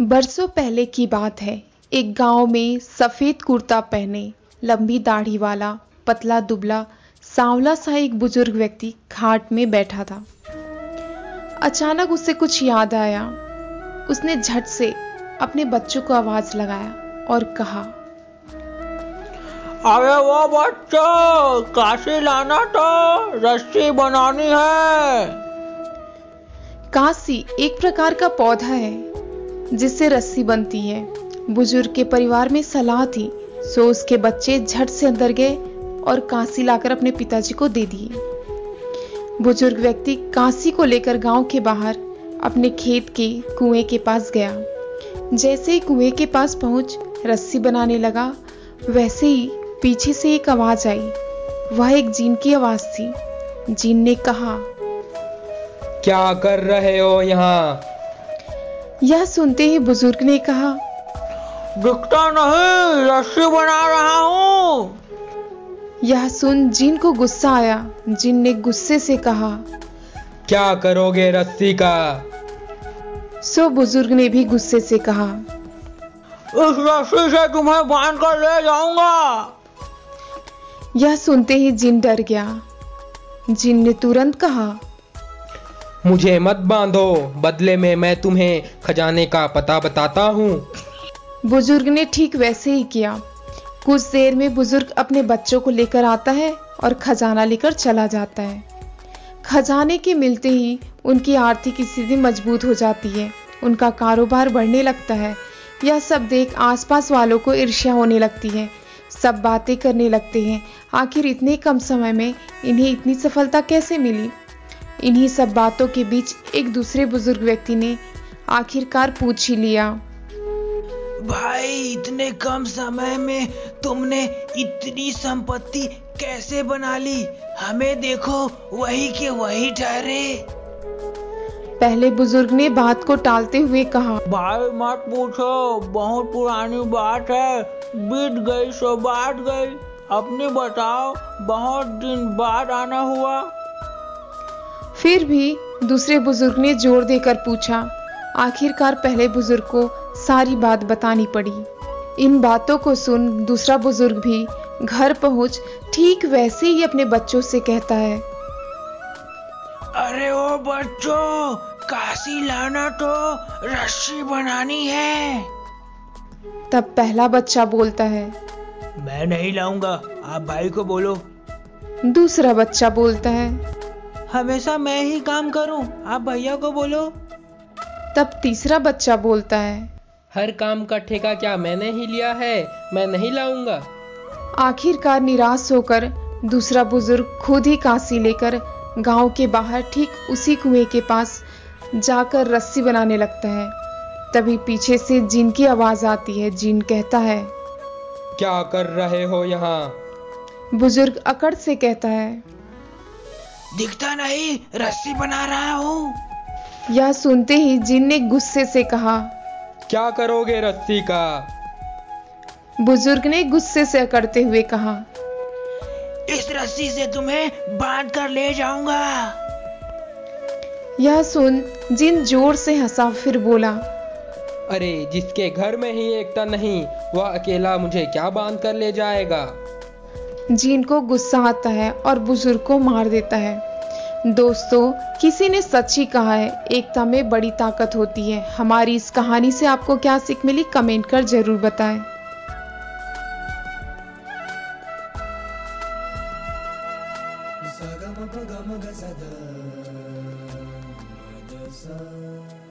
बरसों पहले की बात है। एक गाँव में सफ़ेद कुर्ता पहने लंबी दाढ़ी वाला पतला दुबला सांवला सा एक बुज़ुर्ग व्यक्ति घाट में बैठा था। अचानक उसे कुछ याद आया। उसने झट से अपने बच्चों को आवाज़ लगाया और कहा अरे वो बच्चों काशी लाना तो रस्सी बनानी है। काशी एक प्रकार का पौधा है। जिससे रस्सी बनती है। बुज़ुर्ग के परिवार में सलाह थी, सो उसके बच्चे झट से अंदर गए और कांसी लाकर अपने पिताजी को दे दिए। बुज़ुर्ग व्यक्ति कांसी को लेकर गाँव के बाहर अपने खेत के कुएँ के पास गया। जैसे ही कुएँ के पास पहुँच, रस्सी बनाने लगा, वैसे ही पीछे से एक आवाज़ आई। वह एक जीन की आवाज़ थी। जीन ने कहा, क्या कर रहे हो यहाँ? यह सुनते ही बुज़ुर्ग ने कहा दिखता नहीं रस्सी बना रहा हूँ। यह सुन जिन को गुस्सा आया जिन ने गुस्से से कहा क्या करोगे रस्सी का? सो बुज़ुर्ग ने भी गुस्से से कहा इस रस्सी से तुम्हें बाँध कर ले जाऊँगा। यह सुनते ही जिन डर गया जिन ने तुरंत कहा मुझे मत बांधो, बदले में मैं तुम्हें खजाने का पता बताता हूँ। बुज़ुर्ग ने ठीक वैसे ही किया। कुछ देर में बुज़ुर्ग अपने बच्चों को लेकर आता है और खजाना लेकर चला जाता है। खजाने के मिलते ही उनकी आर्थिक स्थिति मज़बूत हो जाती है। उनका कारोबार बढ़ने लगता है। यह सब देख आसपास वालों को ईर्ष्या होने लगती है। सब बातें करने लगते हैं। आखिर इतने कम समय में इन्हें इतनी सफलता कैसे मिली? इन्हीं सब बातों के बीच एक दूसरे बुज़ुर्ग व्यक्ति ने आखिरकार पूछ ही लिया। भाई इतने कम समय में तुमने इतनी संपत्ति कैसे बना ली? हमें देखो वही के वही ठहरे। पहले बुज़ुर्ग ने बात को टालते हुए कहा भाई मत पूछो बहुत पुरानी बात है। बीत गई सो बात गई। अपनी बताओ बहुत दिन बाद आना हुआ। फिर भी दूसरे बुज़ुर्ग ने ज़ोर देकर पूछा आखिरकार पहले बुज़ुर्ग को सारी बात बतानी पड़ी। इन बातों को सुन दूसरा बुज़ुर्ग भी घर पहुँच ठीक वैसे ही अपने बच्चों से कहता है। अरे ओ बच्चों काशी लाना तो रस्सी बनानी है। तब पहला बच्चा बोलता है मैं नहीं लाऊँगा आप भाई को बोलो। दूसरा बच्चा बोलता है हमेशा मैं ही काम करूँ? आप भैया को बोलो। तब तीसरा बच्चा बोलता है। हर काम का ठेका क्या मैंने ही लिया है? मैं नहीं लाऊँगा। आखिरकार निराश होकर दूसरा बुज़ुर्ग खुद ही कांसी लेकर गाँव के बाहर ठीक उसी कुएँ के पास जाकर रस्सी बनाने लगता है। तभी पीछे से जिन की आवाज़ आती है। जिन कहता है क्या कर रहे हो यहाँ? बुज़ुर्ग अकड़ से कहता है दिखता नहीं रस्सी बना रहा हूँ। यह सुनते ही जिन ने गुस्से से कहा क्या करोगे रस्सी का? बुज़ुर्ग ने गुस्से से अकड़ते हुए कहा इस रस्सी से तुम्हें बाँध कर ले जाऊँगा। यह सुन जिन ज़ोर से हंसा फिर बोला अरे जिसके घर में ही एकता नहीं वह अकेला मुझे क्या बाँध कर ले जाएगा? जीन को गुस्सा आता है और बुज़ुर्ग को मार देता है। दोस्तों, किसी ने सच ही कहा है, एकता में बड़ी ताकत होती है। हमारी इस कहानी से आपको क्या सीख मिली, कमेंट कर ज़रूर बताएँ। Saga